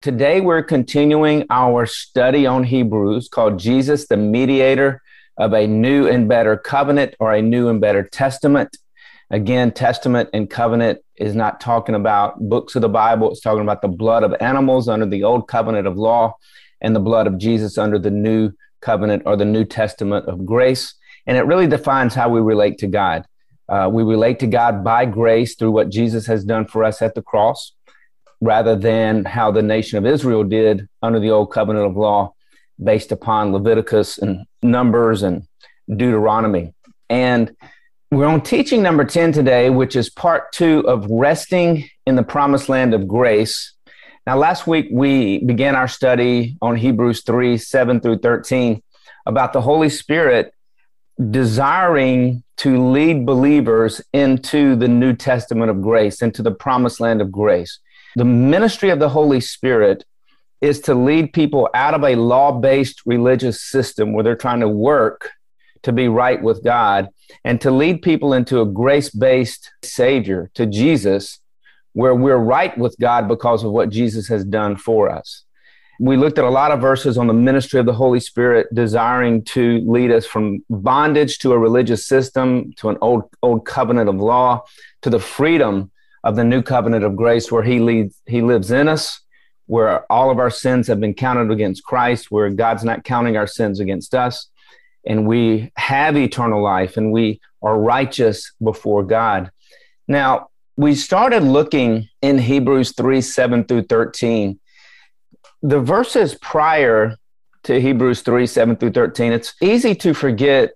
Today, we're continuing our study on Hebrews called Jesus, the mediator of a new and better covenant or a new and better testament. Again, testament and covenant is not talking about books of the Bible, it's talking about the blood of animals under the old covenant of law and the blood of Jesus under the new covenant or the New Testament of grace. And it really defines how we relate to God. Uh, we relate to God by grace through what Jesus has done for us at the cross rather than how the nation of Israel did under the old covenant of law based upon Leviticus and Numbers and Deuteronomy. And we're on teaching number 10 today, which is part two of resting in the promised land of grace. Now, last week we began our study on Hebrews 3 7 through 13 about the Holy Spirit desiring to lead believers into the New Testament of grace, into the promised land of grace. The ministry of the Holy Spirit is to lead people out of a law based religious system where they're trying to work to be right with God and to lead people into a grace based Savior, to Jesus, where we're right with God because of what Jesus has done for us. We looked at a lot of verses on the ministry of the Holy Spirit, desiring to lead us from bondage to a religious system, to an old, old covenant of law, to the freedom of the new covenant of grace where he leads he lives in us where all of our sins have been counted against Christ where God's not counting our sins against us. And we have eternal life and we are righteous before God. Now we started looking in Hebrews 3 7 through 13 the verses prior to Hebrews 3 7 through 13 it's easy to forget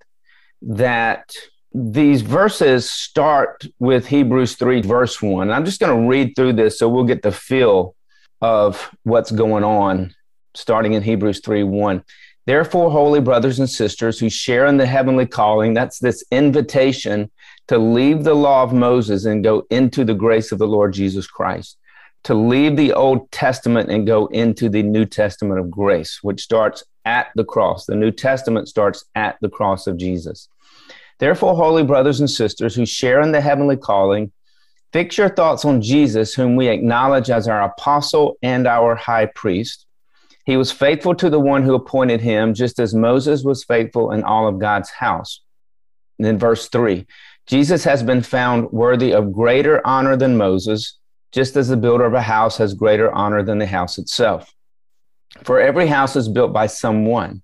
that these verses start with Hebrews 3, verse 1. I'm just going to read through this so we'll get the feel of what's going on, starting in Hebrews 3 1. Therefore, holy brothers and sisters who share in the heavenly calling, that's this invitation to leave the law of Moses and go into the grace of the Lord Jesus Christ, to leave the Old Testament and go into the New Testament of grace, which starts at the cross. The New Testament starts at the cross of Jesus. Therefore, holy brothers and sisters who share in the heavenly calling, fix your thoughts on Jesus, whom we acknowledge as our apostle and our high priest. He was faithful to the one who appointed him, just as Moses was faithful in all of God's house. And then, verse 3 Jesus has been found worthy of greater honor than Moses, just as the builder of a house has greater honor than the house itself. For every house is built by someone,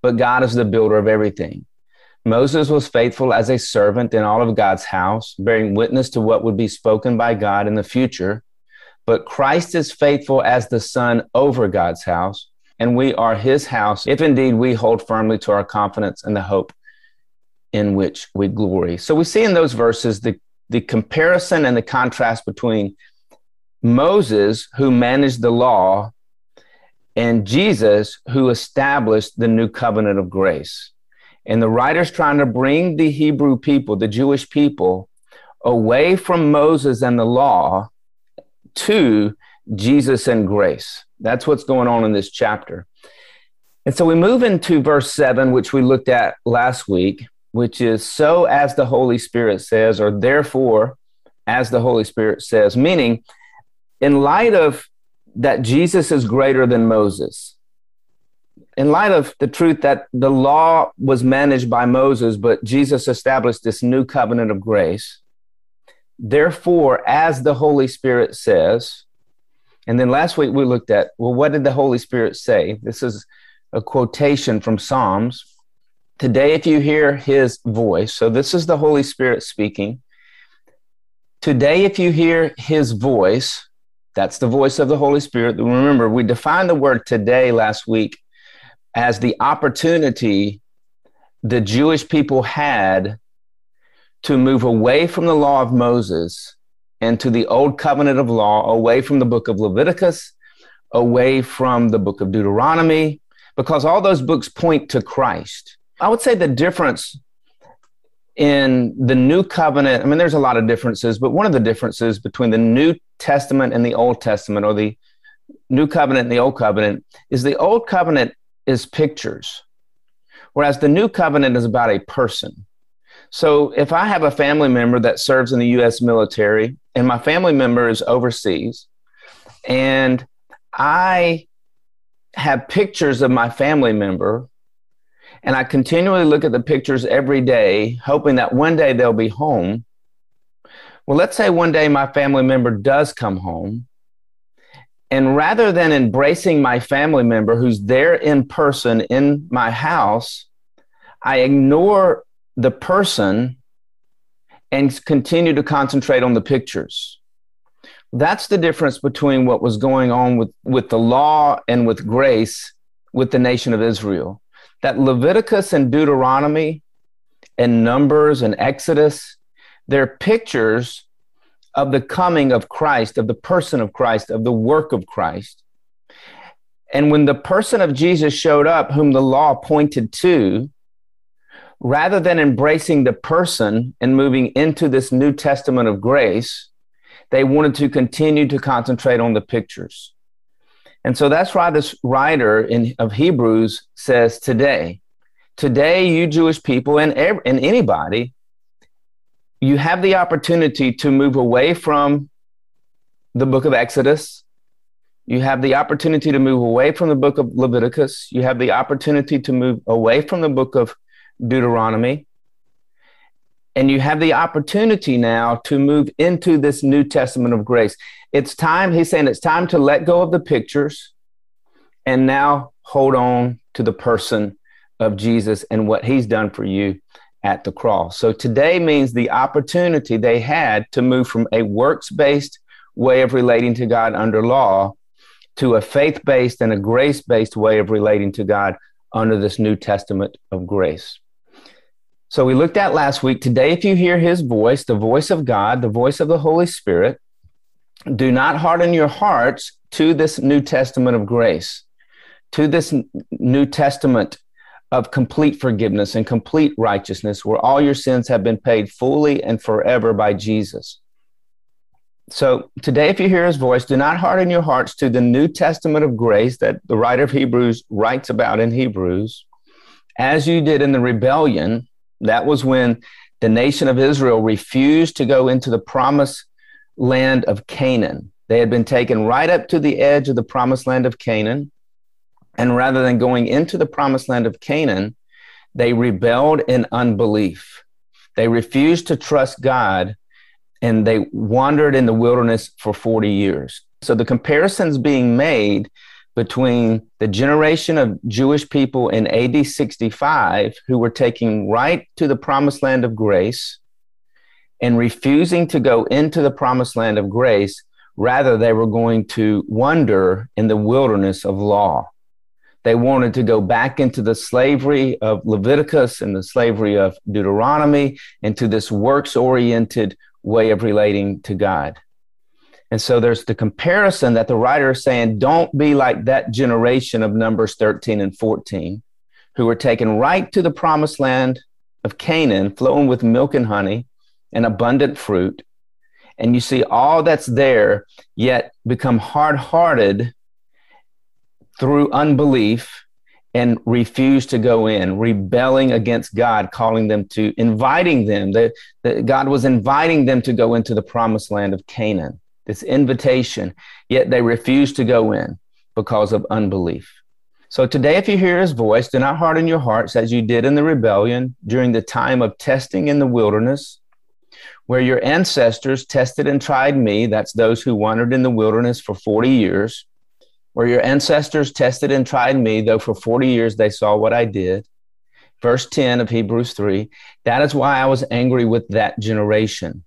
but God is the builder of everything. Moses was faithful as a servant in all of God's house, bearing witness to what would be spoken by God in the future. But Christ is faithful as the Son over God's house, and we are his house, if indeed we hold firmly to our confidence and the hope in which we glory. So we see in those verses the, the comparison and the contrast between Moses, who managed the law, and Jesus, who established the new covenant of grace. And the writer's trying to bring the Hebrew people, the Jewish people, away from Moses and the law to Jesus and grace. That's what's going on in this chapter. And so we move into verse 7, which we looked at last week, which is so as the Holy Spirit says, or therefore as the Holy Spirit says, meaning in light of that Jesus is greater than Moses, in light of the truth that the law was managed by Moses, but Jesus established this new covenant of grace, therefore, as the Holy Spirit says, and then last week we looked at, well, what did the Holy Spirit say? This is a quotation from Psalms. Today, if you hear his voice, so this is the Holy Spirit speaking. Today, if you hear his voice, that's the voice of the Holy Spirit. Remember, we defined the word today last week as the opportunity the Jewish people had to move away from the law of Moses and to the old covenant of law, away from the book of Leviticus, away from the book of Deuteronomy, because all those books point to Christ. I would say the difference in the new covenant, I mean, there's a lot of differences, but one of the differences between the New Testament and the Old Testament, or the New Covenant and the Old Covenant, is the Old Covenant is pictures, whereas the new covenant is about a person. So if I have a family member that serves in the US military and my family member is overseas and I have pictures of my family member and I continually look at the pictures every day, hoping that one day they'll be home. Well, let's say one day my family member does come home. And rather than embracing my family member who's there in person in my house, I ignore the person and continue to concentrate on the pictures. That's the difference between what was going on with, with the law and with grace with the nation of Israel. That Leviticus and Deuteronomy and Numbers and Exodus, they're pictures of the coming of Christ, of the person of Christ, of the work of Christ. And when the person of Jesus showed up, whom the law pointed to, rather than embracing the person and moving into this New Testament of grace, they wanted to continue to concentrate on the pictures. And so that's why this writer in, of Hebrews says today, today, you Jewish people and, and anybody, you have the opportunity to move away from the book of Exodus. You have the opportunity to move away from the book of Leviticus. You have the opportunity to move away from the book of Deuteronomy. And you have the opportunity now to move into this New Testament of grace. It's time, he's saying it's time to let go of the pictures and now hold on to the person of Jesus and what he's done for you at the cross. So today means the opportunity they had to move from a works based way of relating to God under law to a faith based and a grace based way of relating to God under this New Testament of grace. So we looked at last week. Today, if you hear his voice, the voice of God, the voice of the Holy Spirit, do not harden your hearts to this New Testament of grace, to this New Testament of complete forgiveness and complete righteousness, where all your sins have been paid fully and forever by Jesus. So today, if you hear his voice, do not harden your hearts to the New Testament of grace that the writer of Hebrews writes about in Hebrews, as you did in the rebellion that was when the nation of Israel refused to go into the promised land of Canaan. They had been taken right up to the edge of the promised land of Canaan. And rather than going into the promised land of Canaan, they rebelled in unbelief. They refused to trust God and they wandered in the wilderness for 40 years. So the comparisons being made between the generation of Jewish people in AD 65 who were taking right to the promised land of grace and refusing to go into the promised land of grace. Rather, they were going to wander in the wilderness of law. They wanted to go back into the slavery of Leviticus and the slavery of Deuteronomy into this works oriented way of relating to God. And so there's the comparison that the writer is saying, don't be like that generation of Numbers 13 and 14, who were taken right to the promised land of Canaan, flowing with milk and honey and abundant fruit. And you see all that's there, yet become hard hearted through unbelief and refuse to go in, rebelling against God, calling them to, inviting them. That, that God was inviting them to go into the promised land of Canaan this invitation, yet they refused to go in because of unbelief. So today, if you hear his voice, do not harden your hearts as you did in the rebellion during the time of testing in the wilderness, where your ancestors tested and tried me. That's those who wandered in the wilderness for 40 years. Where your ancestors tested and tried me, though for 40 years they saw what I did. Verse 10 of Hebrews 3 That is why I was angry with that generation.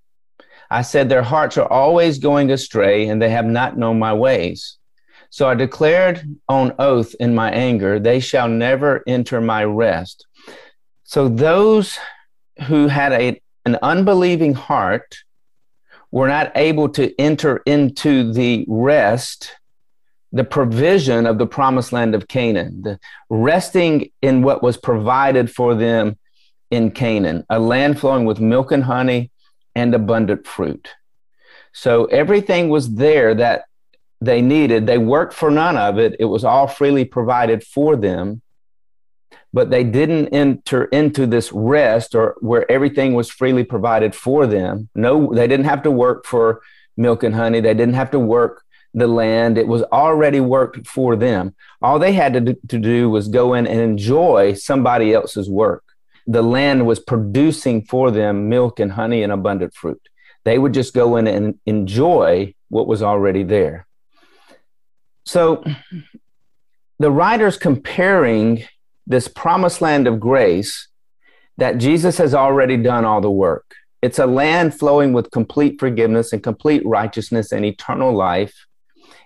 I said, Their hearts are always going astray, and they have not known my ways. So I declared on oath in my anger, They shall never enter my rest. So those who had a, an unbelieving heart were not able to enter into the rest, the provision of the promised land of Canaan, the resting in what was provided for them in Canaan, a land flowing with milk and honey, and abundant fruit. So everything was there that they needed. They worked for none of it. It was all freely provided for them. But they didn't enter into this rest or where everything was freely provided for them. No, they didn't have to work for milk and honey. They didn't have to work the land. It was already worked for them. All they had to do, to do was go in and enjoy somebody else's work. The land was producing for them milk and honey and abundant fruit. They would just go in and enjoy what was already there. So the writer's comparing this promised land of grace that Jesus has already done all the work. It's a land flowing with complete forgiveness and complete righteousness and eternal life.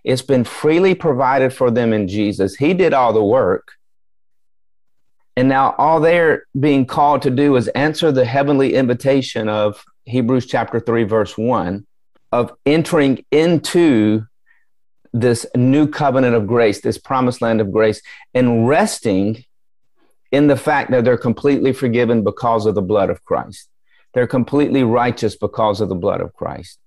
It's been freely provided for them in Jesus. He did all the work. And now all they're being called to do is answer the heavenly invitation of Hebrews chapter 3, verse 1, of entering into this new covenant of grace, this promised land of grace, and resting in the fact that they're completely forgiven because of the blood of Christ. They're completely righteous because of the blood of Christ.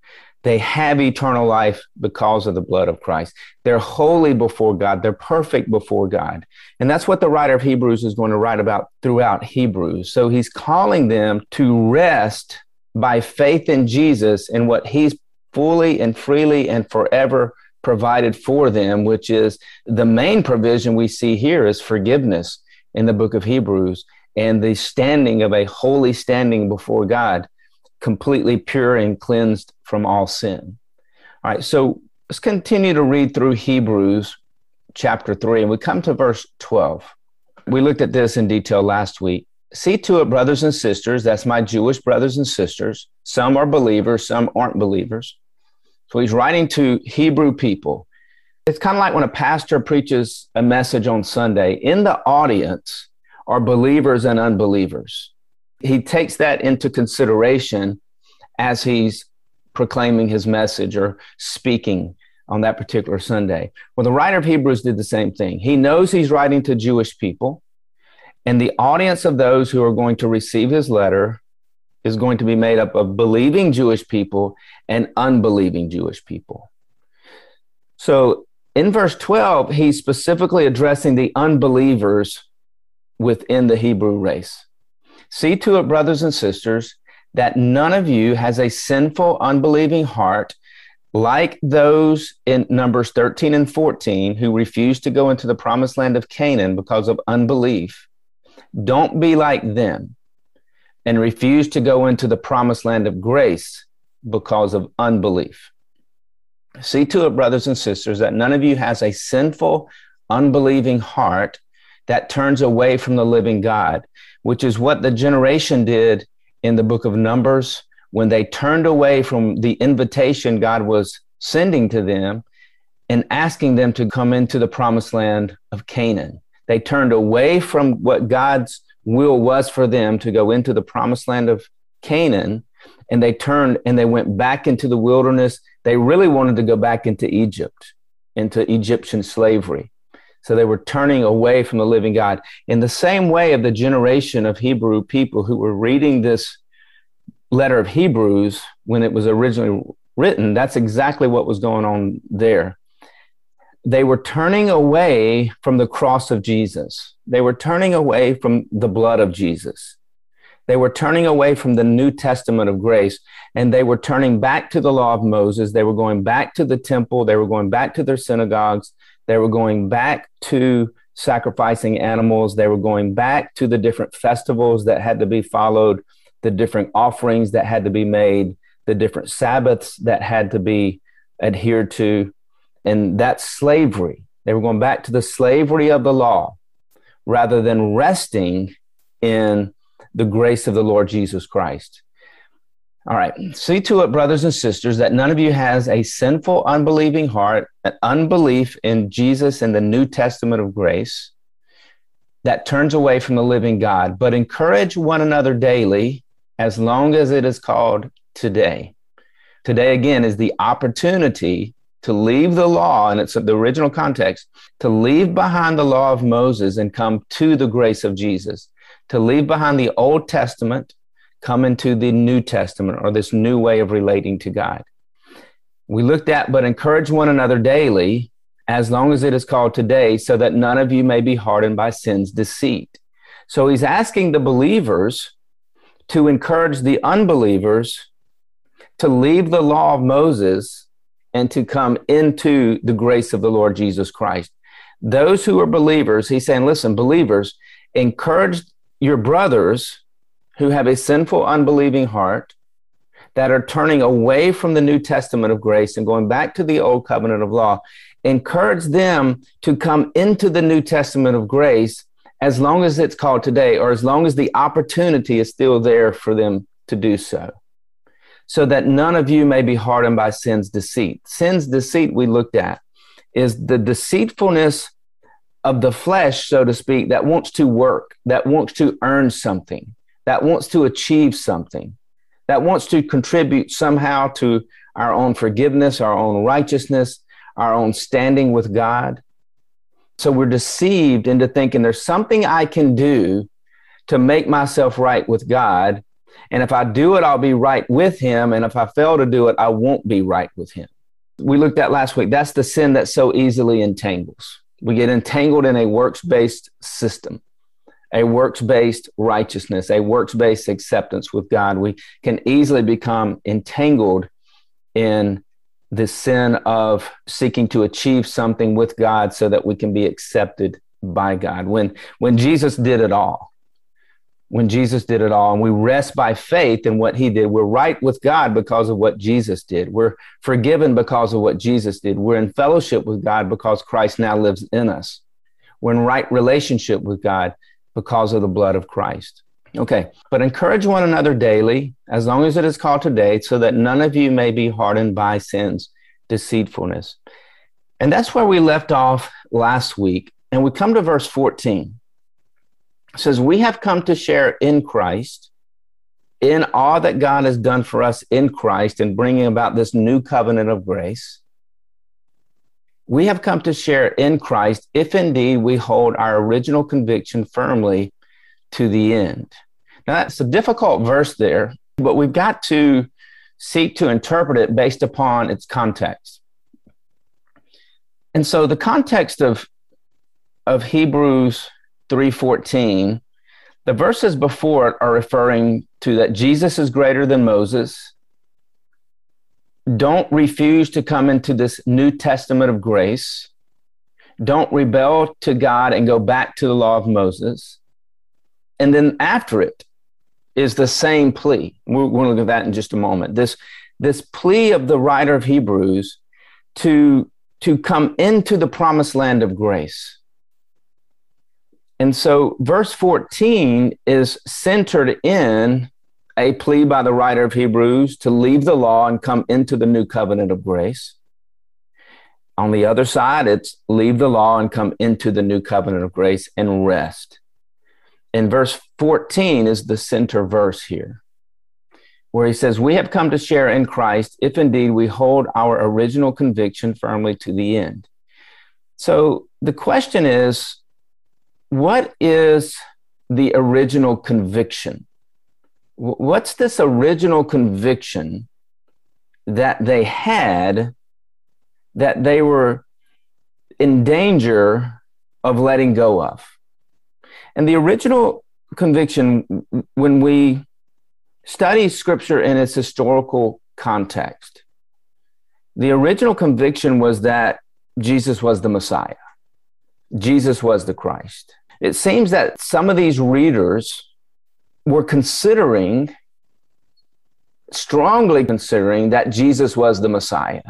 They have eternal life because of the blood of Christ. They're holy before God. They're perfect before God. And that's what the writer of Hebrews is going to write about throughout Hebrews. So he's calling them to rest by faith in Jesus and what he's fully and freely and forever provided for them, which is the main provision we see here is forgiveness in the book of Hebrews and the standing of a holy standing before God, completely pure and cleansed from all sin. All right, so let's continue to read through Hebrews chapter 3, and we come to verse 12. We looked at this in detail last week. See to it, brothers and sisters, that's my Jewish brothers and sisters. Some are believers, some aren't believers. So he's writing to Hebrew people it's kind of like when a pastor preaches a message on Sunday, in the audience are believers and unbelievers. He takes that into consideration as he's proclaiming his message or speaking on that particular Sunday. Well, the writer of Hebrews did the same thing. He knows he's writing to Jewish people, and the audience of those who are going to receive his letter is going to be made up of believing Jewish people and unbelieving Jewish people. So in verse 12, he's specifically addressing the unbelievers within the Hebrew race. See to it, brothers and sisters, that none of you has a sinful, unbelieving heart like those in Numbers 13 and 14 who refused to go into the promised land of Canaan because of unbelief. Don't be like them and refuse to go into the promised land of grace because of unbelief. See to it, brothers and sisters, that none of you has a sinful, unbelieving heart that turns away from the living God, which is what the generation did in the book of Numbers when they turned away from the invitation God was sending to them and asking them to come into the promised land of Canaan. They turned away from what God's will was for them to go into the promised land of Canaan and they turned and they went back into the wilderness. They really wanted to go back into Egypt, into Egyptian slavery. So they were turning away from the living God. In the same way of the generation of Hebrew people who were reading this letter of Hebrews when it was originally written, that's exactly what was going on there. They were turning away from the cross of Jesus. They were turning away from the blood of Jesus. They were turning away from the New Testament of grace and they were turning back to the law of Moses. They were going back to the temple. They were going back to their synagogues. They were going back to sacrificing animals. They were going back to the different festivals that had to be followed, the different offerings that had to be made, the different Sabbaths that had to be adhered to. And that's slavery. They were going back to the slavery of the law rather than resting in the grace of the Lord Jesus Christ. All right. See to it, brothers and sisters, that none of you has a sinful, unbelieving heart, an unbelief in Jesus and the New Testament of grace that turns away from the living God, but encourage one another daily as long as it is called today. Today, again, is the opportunity to leave the law, and it's the original context, to leave behind the law of Moses and come to the grace of Jesus to leave behind the Old Testament, come into the New Testament or this new way of relating to God. We looked at, but encourage one another daily, as long as it is called today, so that none of you may be hardened by sin's deceit. So he's asking the believers to encourage the unbelievers to leave the law of Moses and to come into the grace of the Lord Jesus Christ. Those who are believers, he's saying, listen, believers, encourage your brothers who have a sinful, unbelieving heart that are turning away from the New Testament of grace and going back to the old covenant of law. Encourage them to come into the New Testament of grace as long as it's called today, or as long as the opportunity is still there for them to do so so that none of you may be hardened by sin's deceit. Sin's deceit, we looked at, is the deceitfulness of the flesh, so to speak, that wants to work, that wants to earn something, that wants to achieve something, that wants to contribute somehow to our own forgiveness, our own righteousness, our own standing with God. So we're deceived into thinking there's something I can do to make myself right with God and if I do it, I'll be right with him. And if I fail to do it, I won't be right with him. We looked at last week. That's the sin that so easily entangles. We get entangled in a works based system, a works based righteousness, a works based acceptance with God. We can easily become entangled in the sin of seeking to achieve something with God so that we can be accepted by God. When, when Jesus did it all, when Jesus did it all, and we rest by faith in what he did. We're right with God because of what Jesus did. We're forgiven because of what Jesus did. We're in fellowship with God because Christ now lives in us. We're in right relationship with God because of the blood of Christ. Okay, but encourage one another daily, as long as it is called today, so that none of you may be hardened by sin's deceitfulness. And that's where we left off last week. And we come to verse 14 says, We have come to share in Christ, in all that God has done for us in Christ in bringing about this new covenant of grace. We have come to share in Christ if indeed we hold our original conviction firmly to the end. Now, that's a difficult verse there, but we've got to seek to interpret it based upon its context. And so the context of, of Hebrews 3:14, the verses before it are referring to that Jesus is greater than Moses. Don't refuse to come into this New Testament of grace. Don't rebel to God and go back to the law of Moses. And then after it is the same plea. We're going to look at that in just a moment. This, this plea of the writer of Hebrews to, to come into the promised land of grace and so verse 14 is centered in a plea by the writer of Hebrews to leave the law and come into the new covenant of grace. On the other side, it's leave the law and come into the new covenant of grace and rest. And verse 14 is the center verse here, where he says, We have come to share in Christ if indeed we hold our original conviction firmly to the end. So the question is, what is the original conviction? What's this original conviction that they had that they were in danger of letting go of? And the original conviction, when we study scripture in its historical context, the original conviction was that Jesus was the Messiah. Jesus was the Christ. It seems that some of these readers were considering, strongly considering, that Jesus was the Messiah,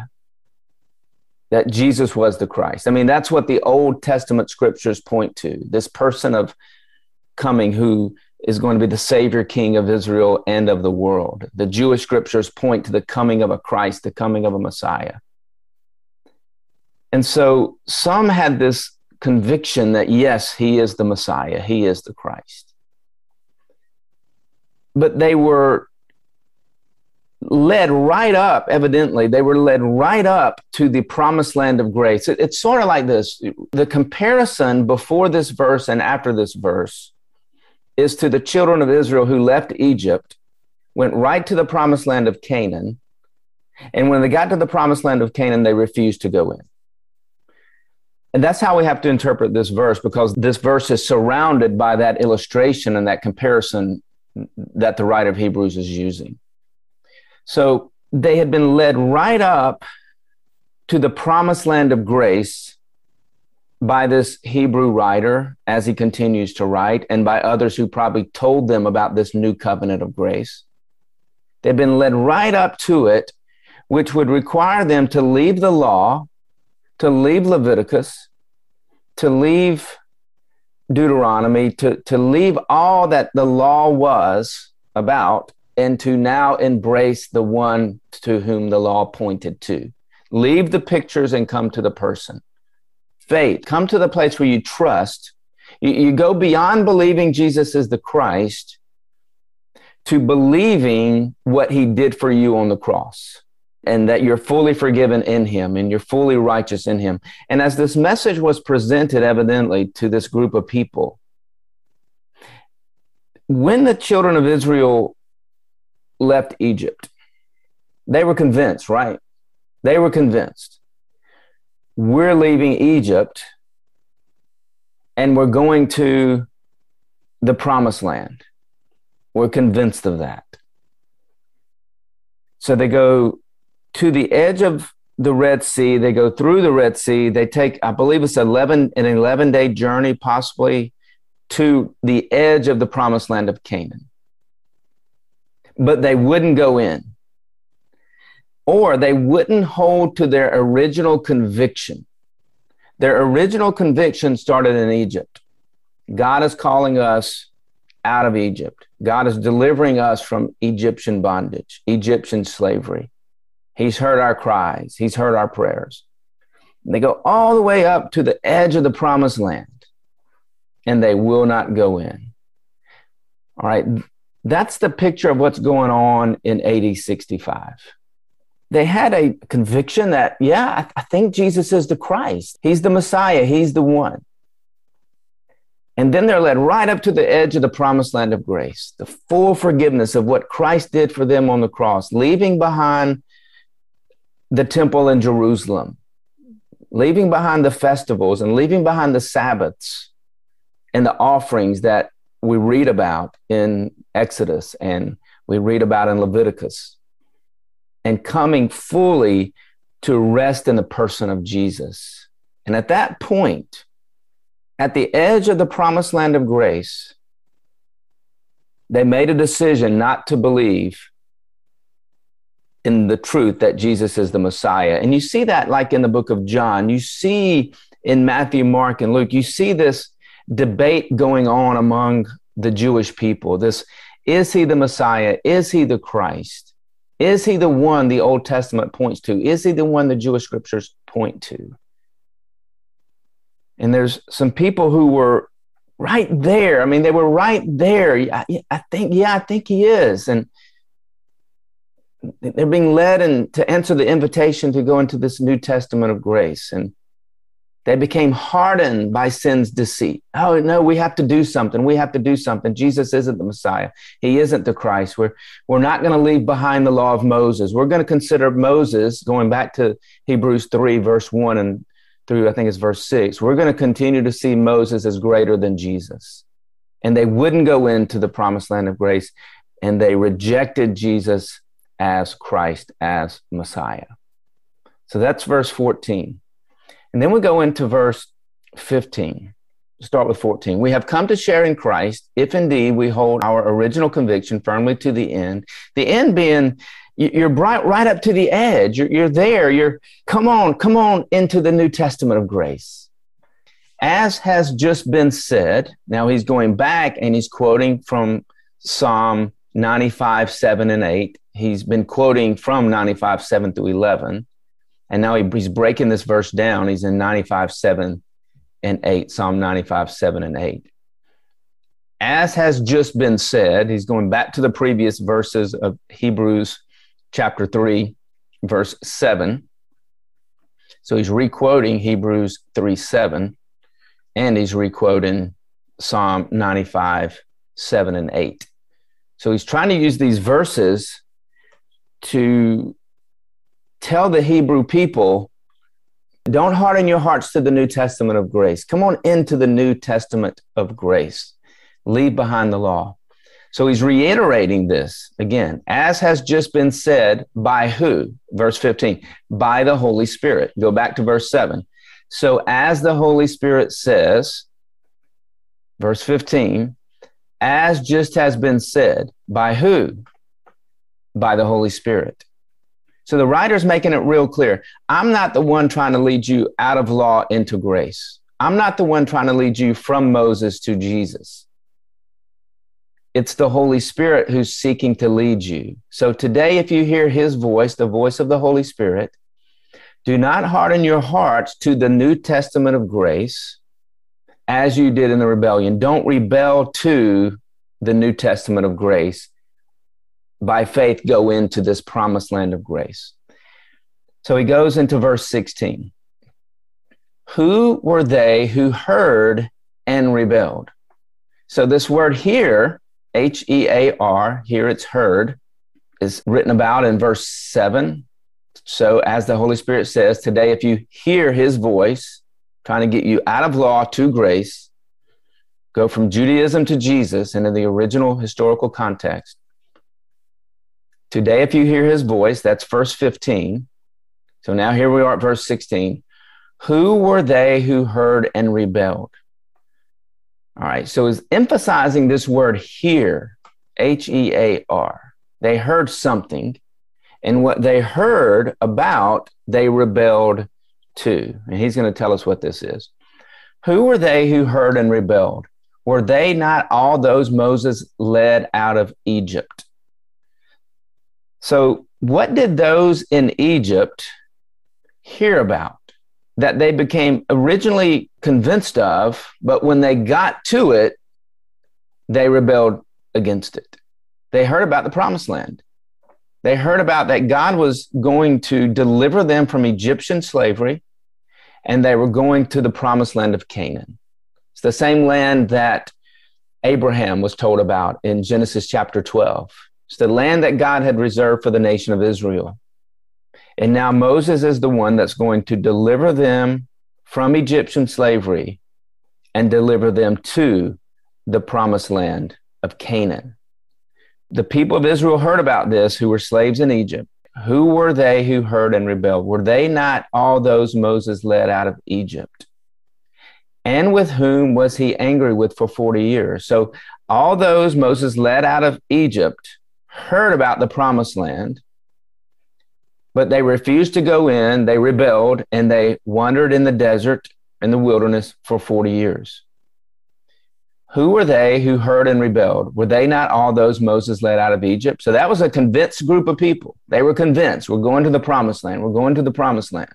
that Jesus was the Christ. I mean, that's what the Old Testament scriptures point to this person of coming who is going to be the Savior King of Israel and of the world. The Jewish scriptures point to the coming of a Christ, the coming of a Messiah. And so some had this conviction that yes, he is the Messiah, he is the Christ. But they were led right up, evidently, they were led right up to the promised land of grace. It, it's sort of like this the comparison before this verse and after this verse is to the children of Israel who left Egypt, went right to the promised land of Canaan. And when they got to the promised land of Canaan, they refused to go in. And that's how we have to interpret this verse because this verse is surrounded by that illustration and that comparison that the writer of Hebrews is using. So they had been led right up to the promised land of grace by this Hebrew writer as he continues to write, and by others who probably told them about this new covenant of grace. They've been led right up to it, which would require them to leave the law, to leave Leviticus, to leave Deuteronomy, to, to leave all that the law was about, and to now embrace the one to whom the law pointed to. Leave the pictures and come to the person faith. Come to the place where you trust. You, you go beyond believing Jesus is the Christ to believing what he did for you on the cross and that you're fully forgiven in him and you're fully righteous in him. And as this message was presented evidently to this group of people, when the children of Israel left Egypt, they were convinced, right? They were convinced we're leaving Egypt and we're going to the promised land. We're convinced of that. So they go to the edge of the Red Sea. They go through the Red Sea. They take, I believe it's 11, an 11 day journey, possibly to the edge of the promised land of Canaan. But they wouldn't go in or they wouldn't hold to their original conviction. Their original conviction started in Egypt. God is calling us out of Egypt. God is delivering us from Egyptian bondage, Egyptian slavery. He's heard our cries, He's heard our prayers. They go all the way up to the edge of the promised land, and they will not go in. All right, that's the picture of what's going on in AD 65 they had a conviction that, yeah, I, I think Jesus is the Christ. He's the Messiah. He's the one. And then they're led right up to the edge of the promised land of grace, the full forgiveness of what Christ did for them on the cross, leaving behind the temple in Jerusalem, leaving behind the festivals and leaving behind the Sabbaths and the offerings that we read about in Exodus and we read about in Leviticus and coming fully to rest in the person of Jesus. And at that point, at the edge of the promised land of grace, they made a decision not to believe in the truth that Jesus is the Messiah. And you see that like in the book of John. You see in Matthew, Mark, and Luke, you see this debate going on among the Jewish people. This is he the Messiah? Is he the Christ? Is he the one the Old Testament points to? Is he the one the Jewish scriptures point to? And there's some people who were right there. I mean, they were right there. I, I think, yeah, I think he is. And they're being led and to answer the invitation to go into this New Testament of grace. And they became hardened by sin's deceit. Oh, no, we have to do something. We have to do something. Jesus isn't the Messiah. He isn't the Christ. We're, we're not going to leave behind the law of Moses. We're going to consider Moses, going back to Hebrews 3, verse 1 and through, I think it's verse 6. We're going to continue to see Moses as greater than Jesus. And they wouldn't go into the promised land of grace, and they rejected Jesus as Christ, as Messiah. So that's verse 14. And then we go into verse 15. Start with 14. We have come to share in Christ if indeed we hold our original conviction firmly to the end. The end being you're right, right up to the edge. You're, you're there. You're come on, come on into the New Testament of grace. As has just been said, now he's going back and he's quoting from Psalm 95, 7, and 8. He's been quoting from 95, 7 through 11. And now he, he's breaking this verse down. He's in 95, 7 and 8, Psalm 95, 7 and 8. As has just been said, he's going back to the previous verses of Hebrews chapter 3, verse 7. So he's requoting Hebrews 3, 7, and he's requoting Psalm 95, 7 and 8. So he's trying to use these verses to tell the Hebrew people, don't harden your hearts to the New Testament of grace. Come on into the New Testament of grace. Leave behind the law. So he's reiterating this again, as has just been said by who? Verse 15, by the Holy Spirit. Go back to verse 7. So as the Holy Spirit says, verse 15, as just has been said by who? By the Holy Spirit. So the writer's making it real clear. I'm not the one trying to lead you out of law into grace. I'm not the one trying to lead you from Moses to Jesus. It's the Holy Spirit who's seeking to lead you. So today, if you hear his voice, the voice of the Holy Spirit, do not harden your hearts to the New Testament of grace as you did in the rebellion. Don't rebel to the New Testament of grace. By faith, go into this promised land of grace. So he goes into verse 16. Who were they who heard and rebelled? So, this word here H E A R, here it's heard, is written about in verse 7. So, as the Holy Spirit says, today, if you hear his voice trying to get you out of law to grace, go from Judaism to Jesus and in the original historical context. Today, if you hear his voice, that's verse 15. So now here we are at verse 16. Who were they who heard and rebelled? All right, so is emphasizing this word here, H E A R. They heard something, and what they heard about, they rebelled to. And he's going to tell us what this is. Who were they who heard and rebelled? Were they not all those Moses led out of Egypt? So, what did those in Egypt hear about? that they became originally convinced of, but when they got to it, they rebelled against it. They heard about the promised land. They heard about that God was going to deliver them from Egyptian slavery and they were going to the promised land of Canaan. It's the same land that Abraham was told about in Genesis chapter 12. It's the land that God had reserved for the nation of Israel. And now Moses is the one that's going to deliver them from Egyptian slavery and deliver them to the promised land of Canaan. The people of Israel heard about this who were slaves in Egypt. Who were they who heard and rebelled? Were they not all those Moses led out of Egypt? And with whom was he angry with for 40 years? So, all those Moses led out of Egypt heard about the promised land but they refused to go in. They rebelled and they wandered in the desert in the wilderness for 40 years. Who were they who heard and rebelled? Were they not all those Moses led out of Egypt? So that was a convinced group of people. They were convinced we're going to the promised land. We're going to the promised land,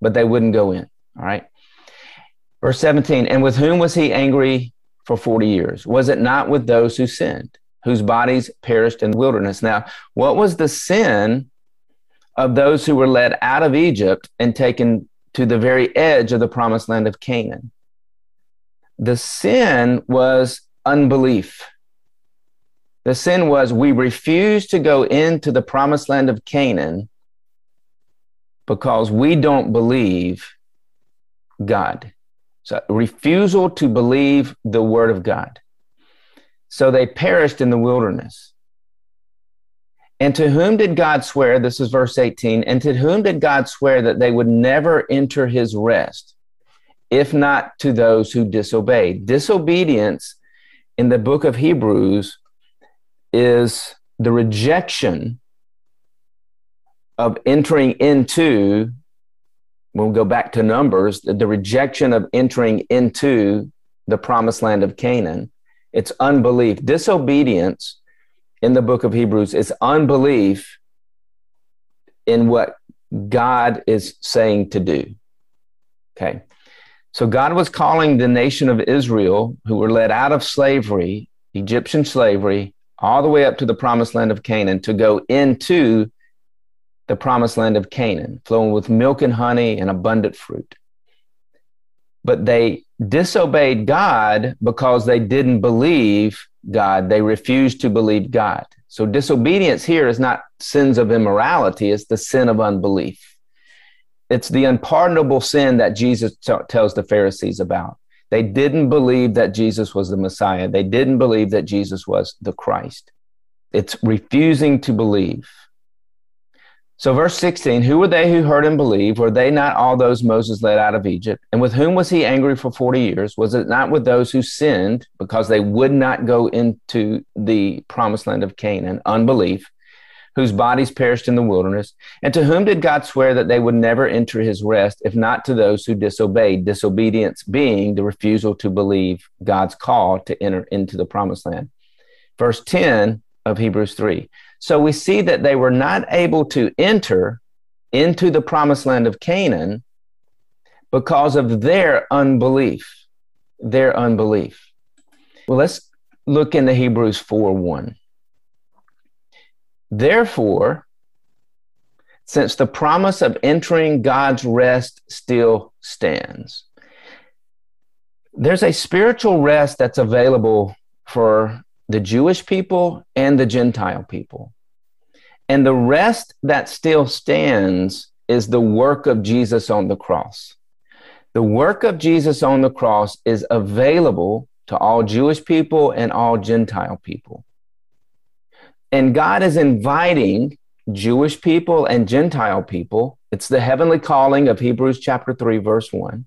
but they wouldn't go in. All right. Verse 17, and with whom was he angry for 40 years? Was it not with those who sinned, whose bodies perished in the wilderness? Now, what was the sin of those who were led out of Egypt and taken to the very edge of the promised land of Canaan. The sin was unbelief. The sin was we refuse to go into the promised land of Canaan because we don't believe God. So, refusal to believe the word of God. So they perished in the wilderness. And to whom did God swear? This is verse 18. And to whom did God swear that they would never enter his rest, if not to those who disobey. Disobedience in the book of Hebrews is the rejection of entering into, we'll go back to Numbers, the, the rejection of entering into the promised land of Canaan. It's unbelief. Disobedience in the book of Hebrews is unbelief in what God is saying to do. Okay. So God was calling the nation of Israel, who were led out of slavery, Egyptian slavery, all the way up to the promised land of Canaan, to go into the promised land of Canaan, flowing with milk and honey and abundant fruit. But they disobeyed God because they didn't believe God. They refused to believe God. So disobedience here is not sins of immorality, it's the sin of unbelief. It's the unpardonable sin that Jesus t- tells the Pharisees about. They didn't believe that Jesus was the Messiah. They didn't believe that Jesus was the Christ. It's refusing to believe. So, verse 16 Who were they who heard and believed? Were they not all those Moses led out of Egypt? And with whom was he angry for 40 years? Was it not with those who sinned because they would not go into the promised land of Canaan? Unbelief, whose bodies perished in the wilderness. And to whom did God swear that they would never enter his rest, if not to those who disobeyed? Disobedience being the refusal to believe God's call to enter into the promised land. Verse 10 of Hebrews 3. So we see that they were not able to enter into the promised land of Canaan because of their unbelief. Their unbelief. Well, let's look into Hebrews 4 1. Therefore, since the promise of entering God's rest still stands, there's a spiritual rest that's available for the Jewish people and the Gentile people. And the rest that still stands is the work of Jesus on the cross. The work of Jesus on the cross is available to all Jewish people and all Gentile people. And God is inviting Jewish people and Gentile people. It's the heavenly calling of Hebrews chapter 3, verse 1.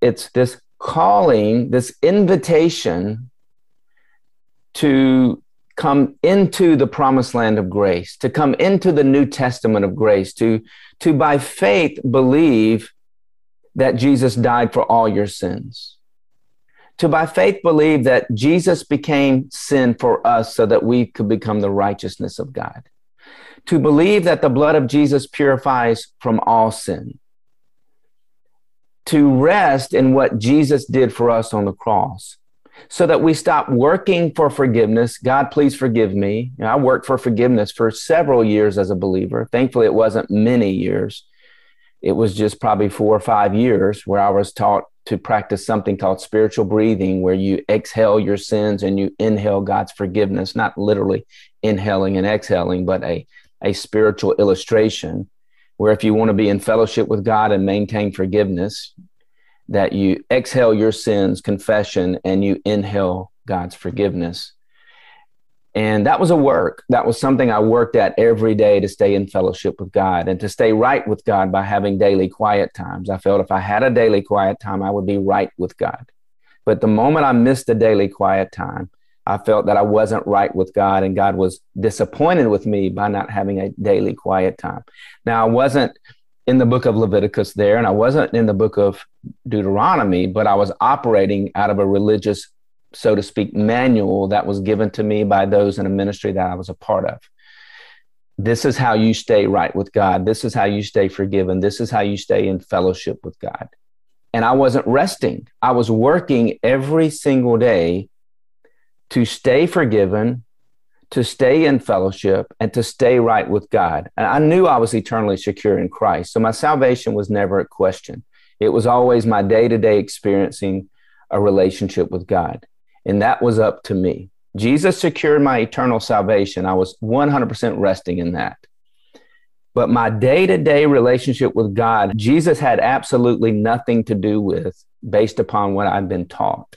It's this calling, this invitation to come into the promised land of grace, to come into the New Testament of grace, to, to by faith believe that Jesus died for all your sins. To by faith believe that Jesus became sin for us so that we could become the righteousness of God. To believe that the blood of Jesus purifies from all sin. To rest in what Jesus did for us on the cross so that we stop working for forgiveness. God, please forgive me. You know, I worked for forgiveness for several years as a believer. Thankfully, it wasn't many years. It was just probably four or five years where I was taught to practice something called spiritual breathing, where you exhale your sins and you inhale God's forgiveness, not literally inhaling and exhaling, but a, a spiritual illustration where if you want to be in fellowship with God and maintain forgiveness, that you exhale your sins, confession, and you inhale God's forgiveness. And that was a work. That was something I worked at every day to stay in fellowship with God and to stay right with God by having daily quiet times. I felt if I had a daily quiet time, I would be right with God. But the moment I missed a daily quiet time, I felt that I wasn't right with God and God was disappointed with me by not having a daily quiet time. Now, I wasn't in the book of Leviticus there, and I wasn't in the book of Deuteronomy, but I was operating out of a religious, so to speak, manual that was given to me by those in a ministry that I was a part of. This is how you stay right with God. This is how you stay forgiven. This is how you stay in fellowship with God. And I wasn't resting. I was working every single day to stay forgiven, to stay in fellowship and to stay right with God. And I knew I was eternally secure in Christ. So my salvation was never a question. It was always my day to day experiencing a relationship with God. And that was up to me. Jesus secured my eternal salvation. I was 100% resting in that. But my day to day relationship with God, Jesus had absolutely nothing to do with based upon what I'd been taught.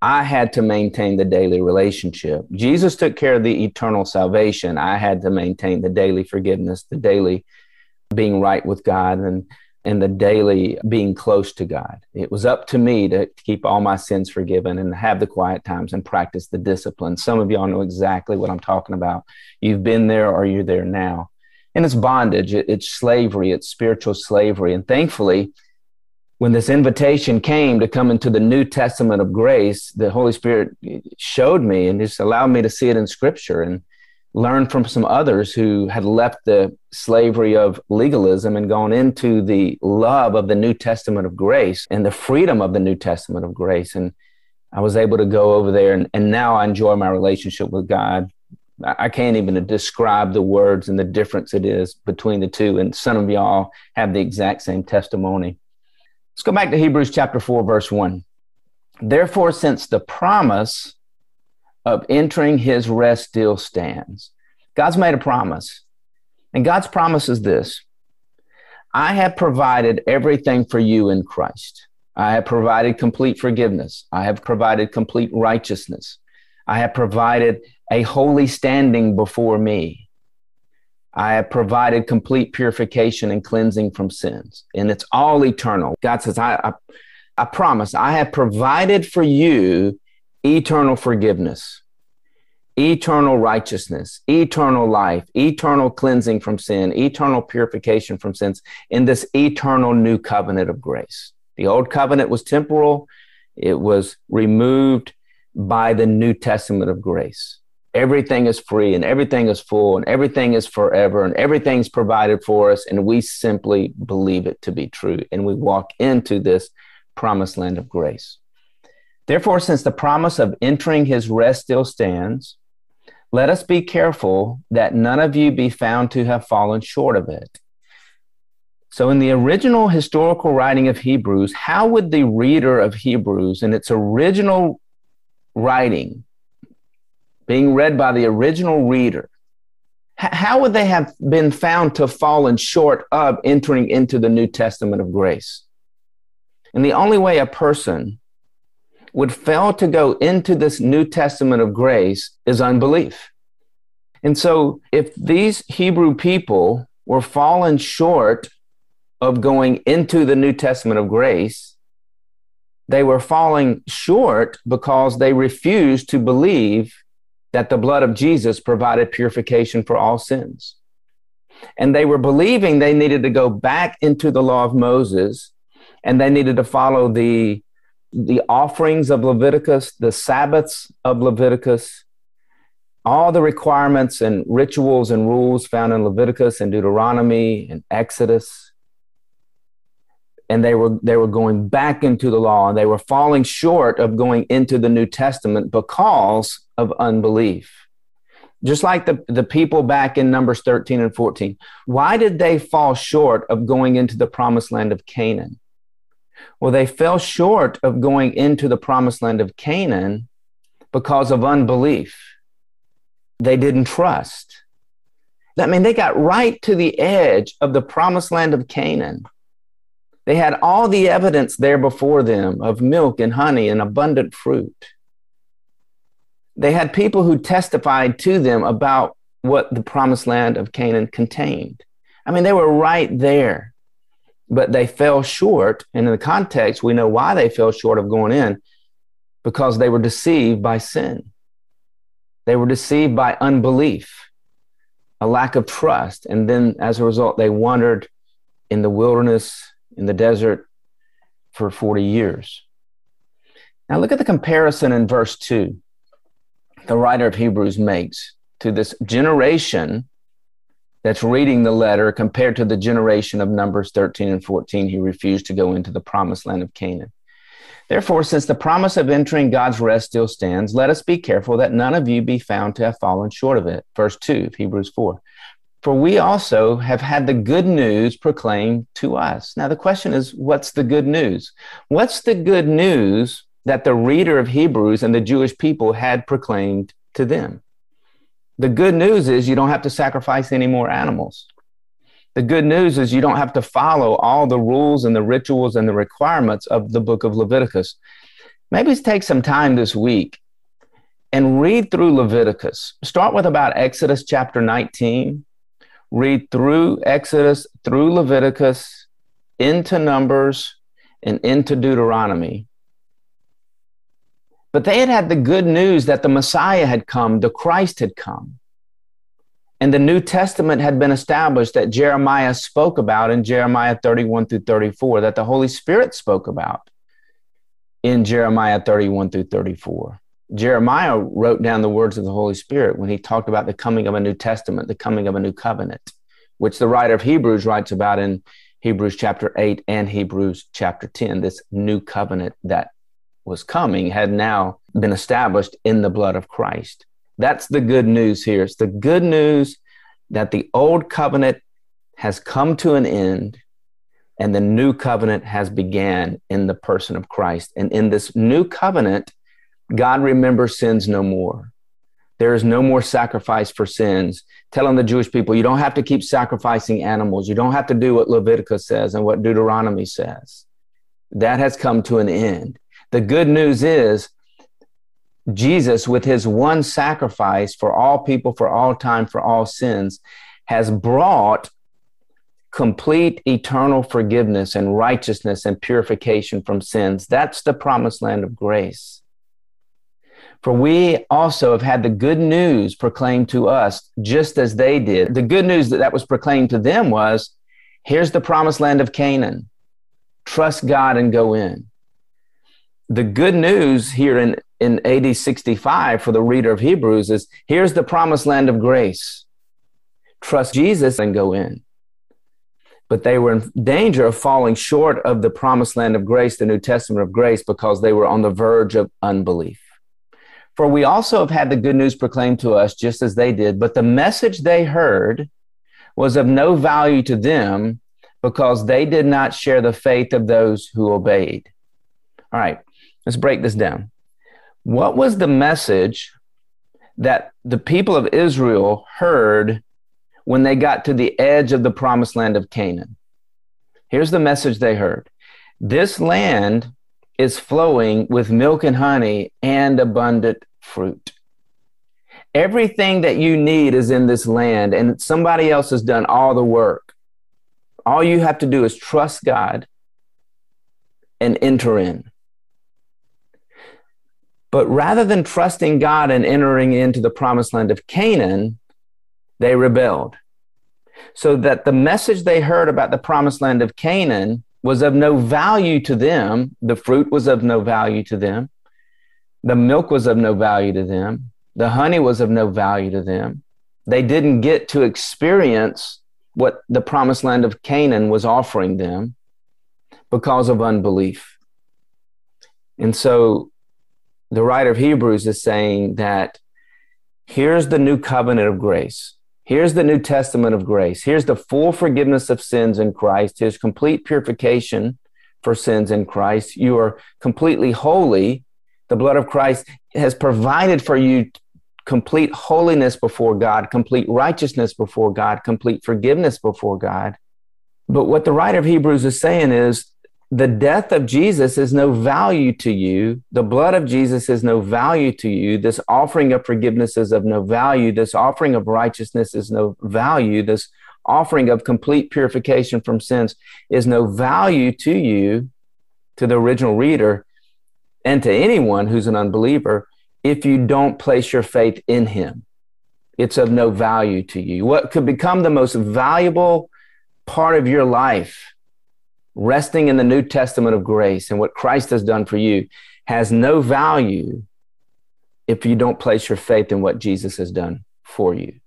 I had to maintain the daily relationship. Jesus took care of the eternal salvation. I had to maintain the daily forgiveness, the daily being right with God, and and the daily being close to God. It was up to me to, keep all my sins forgiven and have the quiet times and practice the discipline. Some of y'all know exactly what I'm talking about. You've been there or you're there now. And it's bondage, it, it's slavery, it's spiritual slavery. And thankfully, when this invitation came to come into the New Testament of grace, the Holy Spirit showed me and just allowed me to see it in Scripture and learn from some others who had left the slavery of legalism and gone into the love of the New Testament of grace and the freedom of the New Testament of grace. And I was able to go over there, and, and now I enjoy my relationship with God. I can't even describe the words and the difference it is between the two. And some of y'all have the exact same testimony. Let's go back to Hebrews chapter 4, verse 1. Therefore, since the promise of entering his rest still stands, God's made a promise. And God's promise is this I have provided everything for you in Christ. I have provided complete forgiveness. I have provided complete righteousness. I have provided a holy standing before me. I have provided complete purification and cleansing from sins. And it's all eternal. God says, I, I, I promise, I have provided for you eternal forgiveness, eternal righteousness, eternal life, eternal cleansing from sin, eternal purification from sins in this eternal new covenant of grace. The old covenant was temporal, it was removed by the New Testament of grace. Everything is free and everything is full and everything is forever and everything's provided for us. And we simply believe it to be true. And we walk into this promised land of grace. Therefore, since the promise of entering his rest still stands, let us be careful that none of you be found to have fallen short of it. So, in the original historical writing of Hebrews, how would the reader of Hebrews in its original writing, being read by the original reader, how would they have been found to have fallen short of entering into the New Testament of grace? And the only way a person would fail to go into this New Testament of grace is unbelief. And so, if these Hebrew people were fallen short of going into the New Testament of grace, they were falling short because they refused to believe that the blood of Jesus provided purification for all sins. And they were believing they needed to go back into the law of Moses and they needed to follow the, the offerings of Leviticus, the Sabbaths of Leviticus, all the requirements and rituals and rules found in Leviticus and Deuteronomy and Exodus and they were they were going back into the law and they were falling short of going into the New Testament because of unbelief. Just like the, the people back in Numbers 13 and 14. Why did they fall short of going into the promised land of Canaan? Well, they fell short of going into the promised land of Canaan because of unbelief. They didn't trust. I mean, they got right to the edge of the promised land of Canaan they had all the evidence there before them of milk and honey and abundant fruit. They had people who testified to them about what the promised land of Canaan contained. I mean, they were right there, but they fell short. And in the context, we know why they fell short of going in because they were deceived by sin. They were deceived by unbelief, a lack of trust. And then as a result, they wandered in the wilderness in the desert for 40 years. Now, look at the comparison in verse 2 the writer of Hebrews makes to this generation that's reading the letter compared to the generation of Numbers 13 and 14 who refused to go into the promised land of Canaan. Therefore, since the promise of entering God's rest still stands, let us be careful that none of you be found to have fallen short of it. Verse 2 of Hebrews 4. For we also have had the good news proclaimed to us. Now, the question is, what's the good news? What's the good news that the reader of Hebrews and the Jewish people had proclaimed to them? The good news is you don't have to sacrifice any more animals. The good news is you don't have to follow all the rules and the rituals and the requirements of the book of Leviticus. Maybe take some time this week and read through Leviticus. Start with about Exodus chapter 19 read through Exodus, through Leviticus, into Numbers, and into Deuteronomy. But they had had the good news that the Messiah had come, the Christ had come. And the New Testament had been established that Jeremiah spoke about in Jeremiah 31 through 34, that the Holy Spirit spoke about in Jeremiah 31 through 34. Jeremiah wrote down the words of the Holy Spirit when he talked about the coming of a New Testament, the coming of a new covenant, which the writer of Hebrews writes about in Hebrews chapter 8 and Hebrews chapter 10. This new covenant that was coming had now been established in the blood of Christ. That's the good news here. It's the good news that the old covenant has come to an end and the new covenant has began in the person of Christ. And in this new covenant, God remembers sins no more. There is no more sacrifice for sins. Telling the Jewish people, you don't have to keep sacrificing animals. You don't have to do what Leviticus says and what Deuteronomy says. That has come to an end. The good news is Jesus, with his one sacrifice for all people, for all time, for all sins, has brought complete eternal forgiveness and righteousness and purification from sins. That's the promised land of grace. For we also have had the good news proclaimed to us, just as they did. The good news that, that was proclaimed to them was here's the promised land of Canaan. Trust God and go in. The good news here in, in AD 65 for the reader of Hebrews is here's the promised land of grace. Trust Jesus and go in but they were in danger of falling short of the promised land of grace, the New Testament of grace, because they were on the verge of unbelief. For we also have had the good news proclaimed to us just as they did, but the message they heard was of no value to them because they did not share the faith of those who obeyed. All right, let's break this down. What was the message that the people of Israel heard when they got to the edge of the promised land of Canaan. Here's the message they heard This land is flowing with milk and honey and abundant fruit. Everything that you need is in this land, and somebody else has done all the work. All you have to do is trust God and enter in. But rather than trusting God and entering into the promised land of Canaan, they rebelled. So that the message they heard about the promised land of Canaan was of no value to them. The fruit was of no value to them. The milk was of no value to them. The honey was of no value to them. They didn't get to experience what the promised land of Canaan was offering them because of unbelief. And so the writer of Hebrews is saying that here's the new covenant of grace. Here's the New Testament of grace. Here's the full forgiveness of sins in Christ. his complete purification for sins in Christ. You are completely holy. The blood of Christ has provided for you complete holiness before God, complete righteousness before God, complete forgiveness before God. But what the writer of Hebrews is saying is the death of Jesus is no value to you. The blood of Jesus is no value to you. This offering of forgiveness is of no value. This offering of righteousness is no value. This offering of complete purification from sins is no value to you, to the original reader, and to anyone who's an unbeliever if you don't place your faith in him. It's of no value to you. What could become the most valuable part of your life resting in the New Testament of grace and what Christ has done for you has no value if you don't place your faith in what Jesus has done for you.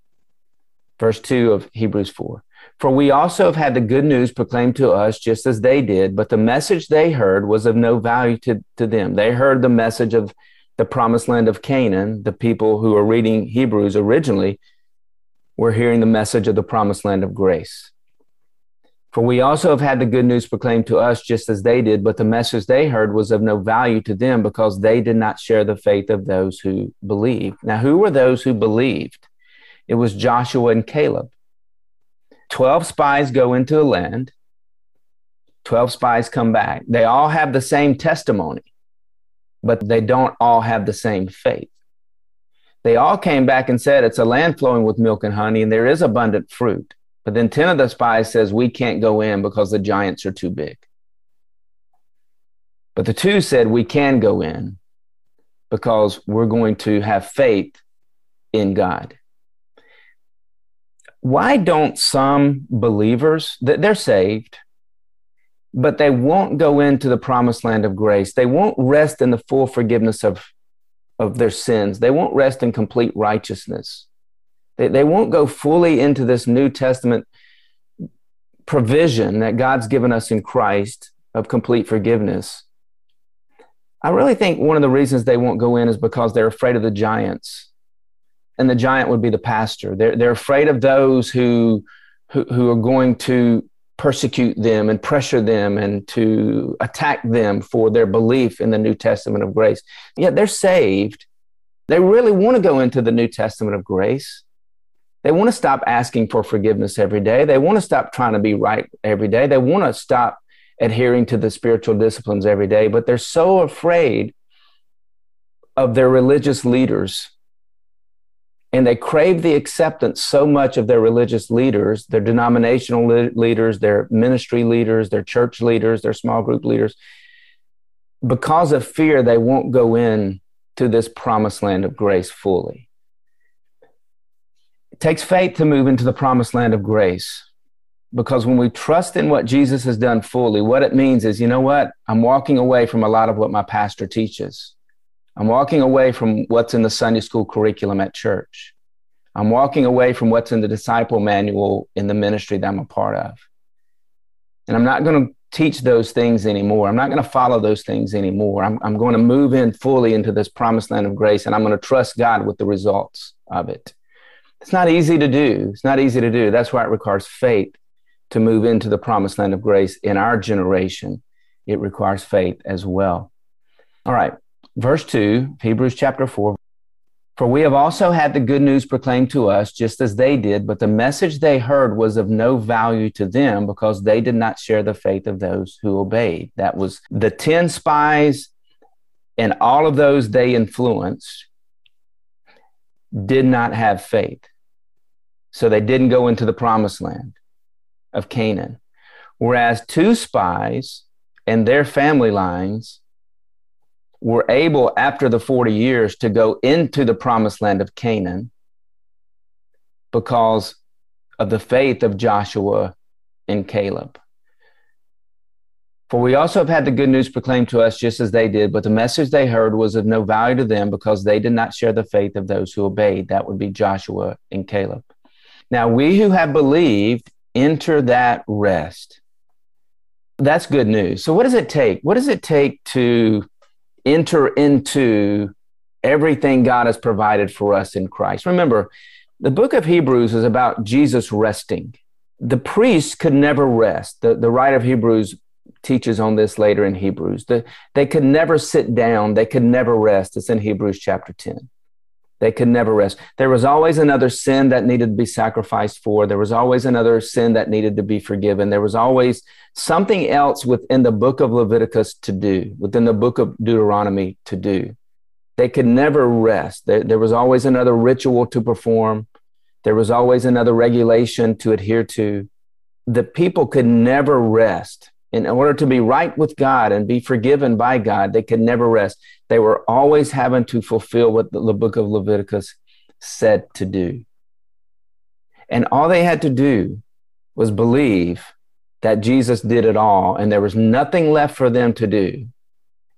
Verse 2 of Hebrews 4. For we also have had the good news proclaimed to us just as they did, but the message they heard was of no value to, to them. They heard the message of the promised land of Canaan. The people who are reading Hebrews originally were hearing the message of the promised land of grace. For we also have had the good news proclaimed to us just as they did, but the message they heard was of no value to them because they did not share the faith of those who believed. Now, who were those who believed? It was Joshua and Caleb. Twelve spies go into a land, 12 spies come back. They all have the same testimony, but they don't all have the same faith. They all came back and said, It's a land flowing with milk and honey, and there is abundant fruit. But then 10 of the spies says we can't go in because the giants are too big. But the two said we can go in because we're going to have faith in God. Why don't some believers that they're saved, but they won't go into the promised land of grace. They won't rest in the full forgiveness of, of their sins. They won't rest in complete righteousness. They, they won't go fully into this New Testament provision that God's given us in Christ of complete forgiveness. I really think one of the reasons they won't go in is because they're afraid of the giants. And the giant would be the pastor. They're, they're afraid of those who, who, who are going to persecute them and pressure them and to attack them for their belief in the New Testament of grace. Yet they're saved. They really want to go into the New Testament of grace. They want to stop asking for forgiveness every day. They want to stop trying to be right every day. They want to stop adhering to the spiritual disciplines every day, but they're so afraid of their religious leaders. And they crave the acceptance so much of their religious leaders, their denominational le- leaders, their ministry leaders, their church leaders, their small group leaders. Because of fear, they won't go in to this promised land of grace fully. It takes faith to move into the promised land of grace because when we trust in what Jesus has done fully, what it means is, you know what? I'm walking away from a lot of what my pastor teaches. I'm walking away from what's in the Sunday school curriculum at church. I'm walking away from what's in the disciple manual in the ministry that I'm a part of. And I'm not going to teach those things anymore. I'm not going to follow those things anymore. I'm, I'm going to move in fully into this promised land of grace and I'm going to trust God with the results of it. It's not easy to do. It's not easy to do. That's why it requires faith to move into the promised land of grace in our generation. It requires faith as well. All right, verse 2, Hebrews chapter 4. For we have also had the good news proclaimed to us, just as they did, but the message they heard was of no value to them because they did not share the faith of those who obeyed. That was the 10 spies and all of those they influenced did not have faith. So they didn't go into the promised land of Canaan. Whereas two spies and their family lines were able, after the 40 years, to go into the promised land of Canaan because of the faith of Joshua and Caleb. For we also have had the good news proclaimed to us just as they did, but the message they heard was of no value to them because they did not share the faith of those who obeyed. That would be Joshua and Caleb. Now, we who have believed enter that rest. That's good news. So, what does it take? What does it take to enter into everything God has provided for us in Christ? Remember, the book of Hebrews is about Jesus resting. The priests could never rest. The, the writer of Hebrews teaches on this later in Hebrews. The, they could never sit down, they could never rest. It's in Hebrews chapter 10. They could never rest. There was always another sin that needed to be sacrificed for. There was always another sin that needed to be forgiven. There was always something else within the book of Leviticus to do, within the book of Deuteronomy to do. They could never rest. There, there was always another ritual to perform. There was always another regulation to adhere to. The people could never rest in order to be right with God and be forgiven by God, they could never rest. They were always having to fulfill what the, the book of Leviticus said to do. And all they had to do was believe that Jesus did it all, and there was nothing left for them to do.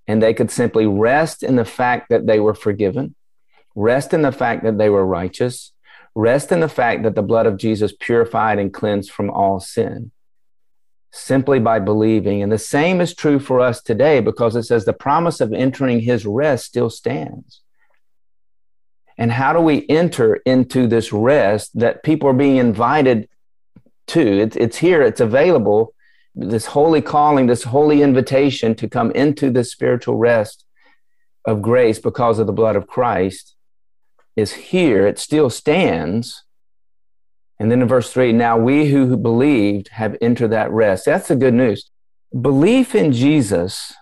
And they could simply rest in the fact that they were forgiven, rest in the fact that they were righteous, rest in the fact that the blood of Jesus purified and cleansed from all sin simply by believing. And the same is true for us today because it says the promise of entering his rest still stands. And how do we enter into this rest that people are being invited to? It's, it's here, it's available. This holy calling, this holy invitation to come into this spiritual rest of grace because of the blood of Christ is here. It still stands. And then in verse three, now we who believed have entered that rest. That's the good news. Belief in Jesus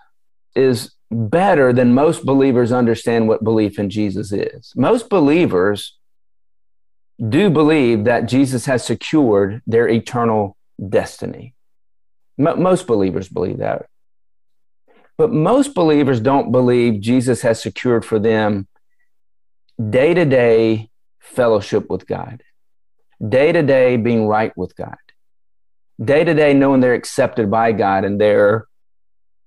is better than most believers understand what belief in Jesus is. Most believers do believe that Jesus has secured their eternal destiny. Most believers believe that. But most believers don't believe Jesus has secured for them day to day fellowship with God day to day being right with God, day to day knowing they're accepted by God and they're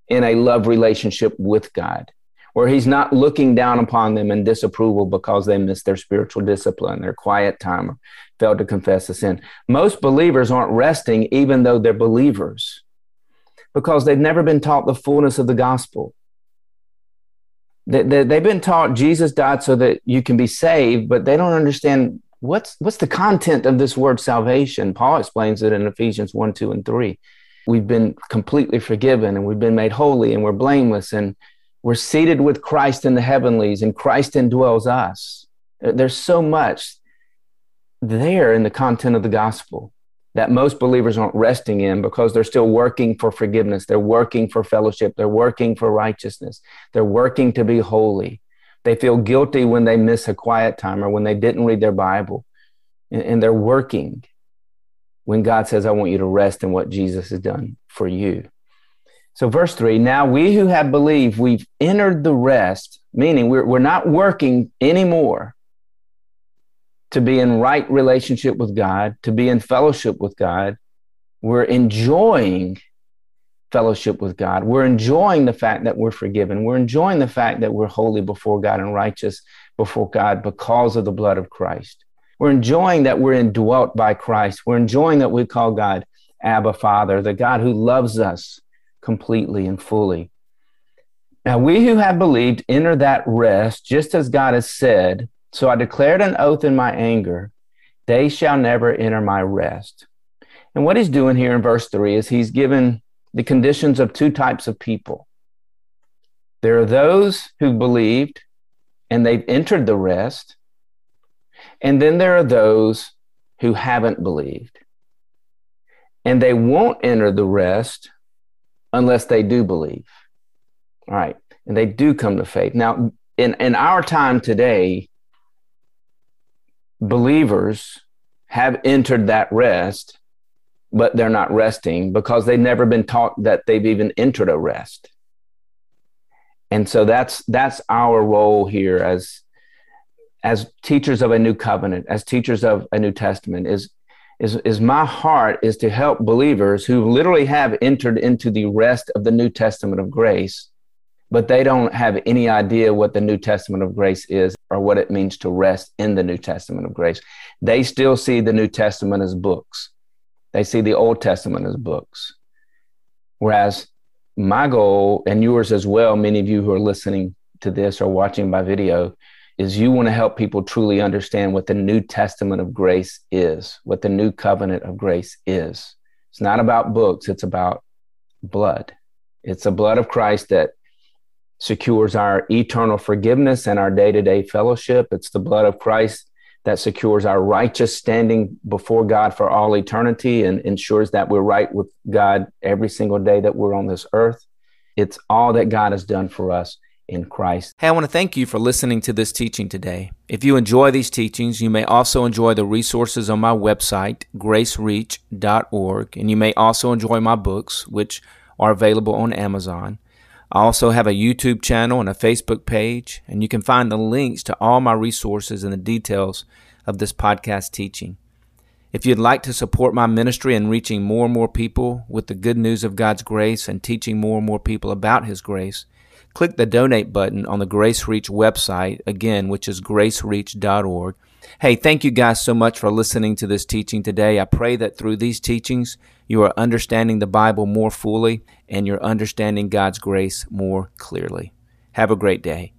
in a love relationship with God, where He's not looking down upon them in disapproval because they missed their spiritual discipline, their quiet time, or failed to confess a sin. Most believers aren't resting, even though they're believers, because they've never been taught the fullness of the gospel. They, they've been taught Jesus died so that you can be saved, but they don't understand what's what's the content of this word salvation paul explains it in ephesians 1 2 and 3 we've been completely forgiven and we've been made holy and we're blameless and we're seated with christ in the heavenlies and christ indwells us there's so much there in the content of the gospel that most believers aren't resting in because they're still working for forgiveness. They're working for fellowship. They're working for righteousness. They're working to be holy. They feel guilty when they miss a quiet time or when they didn't read their Bible. And they're working when God says, I want you to rest in what Jesus has done for you. So, verse three now we who have believed, we've entered the rest, meaning we're, we're not working anymore to be in right relationship with God, to be in fellowship with God. We're enjoying fellowship with God. We're enjoying the fact that we're forgiven. We're enjoying the fact that we're holy before God and righteous before God because of the blood of Christ. We're enjoying that we're indwelt by Christ. We're enjoying that we call God Abba Father, the God who loves us completely and fully. Now, we who have believed enter that rest, just as God has said so I declared an oath in my anger, they shall never enter my rest. And what he's doing here in verse 3 is he's given the conditions of two types of people. There are those who believed and they've entered the rest. And then there are those who haven't believed. And they won't enter the rest unless they do believe. All right. And they do come to faith. Now, in, in our time today, believers have entered that rest, but they're not resting because they've never been taught that they've even entered a rest. And so that's that's our role here as as teachers of a new covenant, as teachers of a New Testament, is is is my heart is to help believers who literally have entered into the rest of the New Testament of grace but they don't have any idea what the New Testament of grace is or what it means to rest in the New Testament of grace. They still see the New Testament as books, they see the Old Testament as books. Whereas my goal, and yours as well, many of you who are listening to this or watching by video, is you want to help people truly understand what the New Testament of grace is, what the new covenant of grace is. It's not about books, it's about blood. It's the blood of Christ that secures our eternal forgiveness and our day to day fellowship. It's the blood of Christ that secures our righteous standing before God for all eternity and ensures that we're right with God every single day that we're on this earth. It's all that God has done for us in Christ. Hey, I want to thank you for listening to this teaching today. If you enjoy these teachings, you may also enjoy the resources on my website, gracereach.org, and you may also enjoy my books, which are available on Amazon. I also have a YouTube channel and a Facebook page, and you can find the links to all my resources and the details of this podcast teaching. If you'd like to support my ministry in reaching more and more people with the good news of God's grace and teaching more and more people about His grace, click the donate button on the Grace Reach website, again, which is gracereach.org. Hey, thank you guys so much for listening to this teaching today. I pray that through these teachings, you are understanding the Bible more fully and you're understanding God's grace more clearly. Have a great day.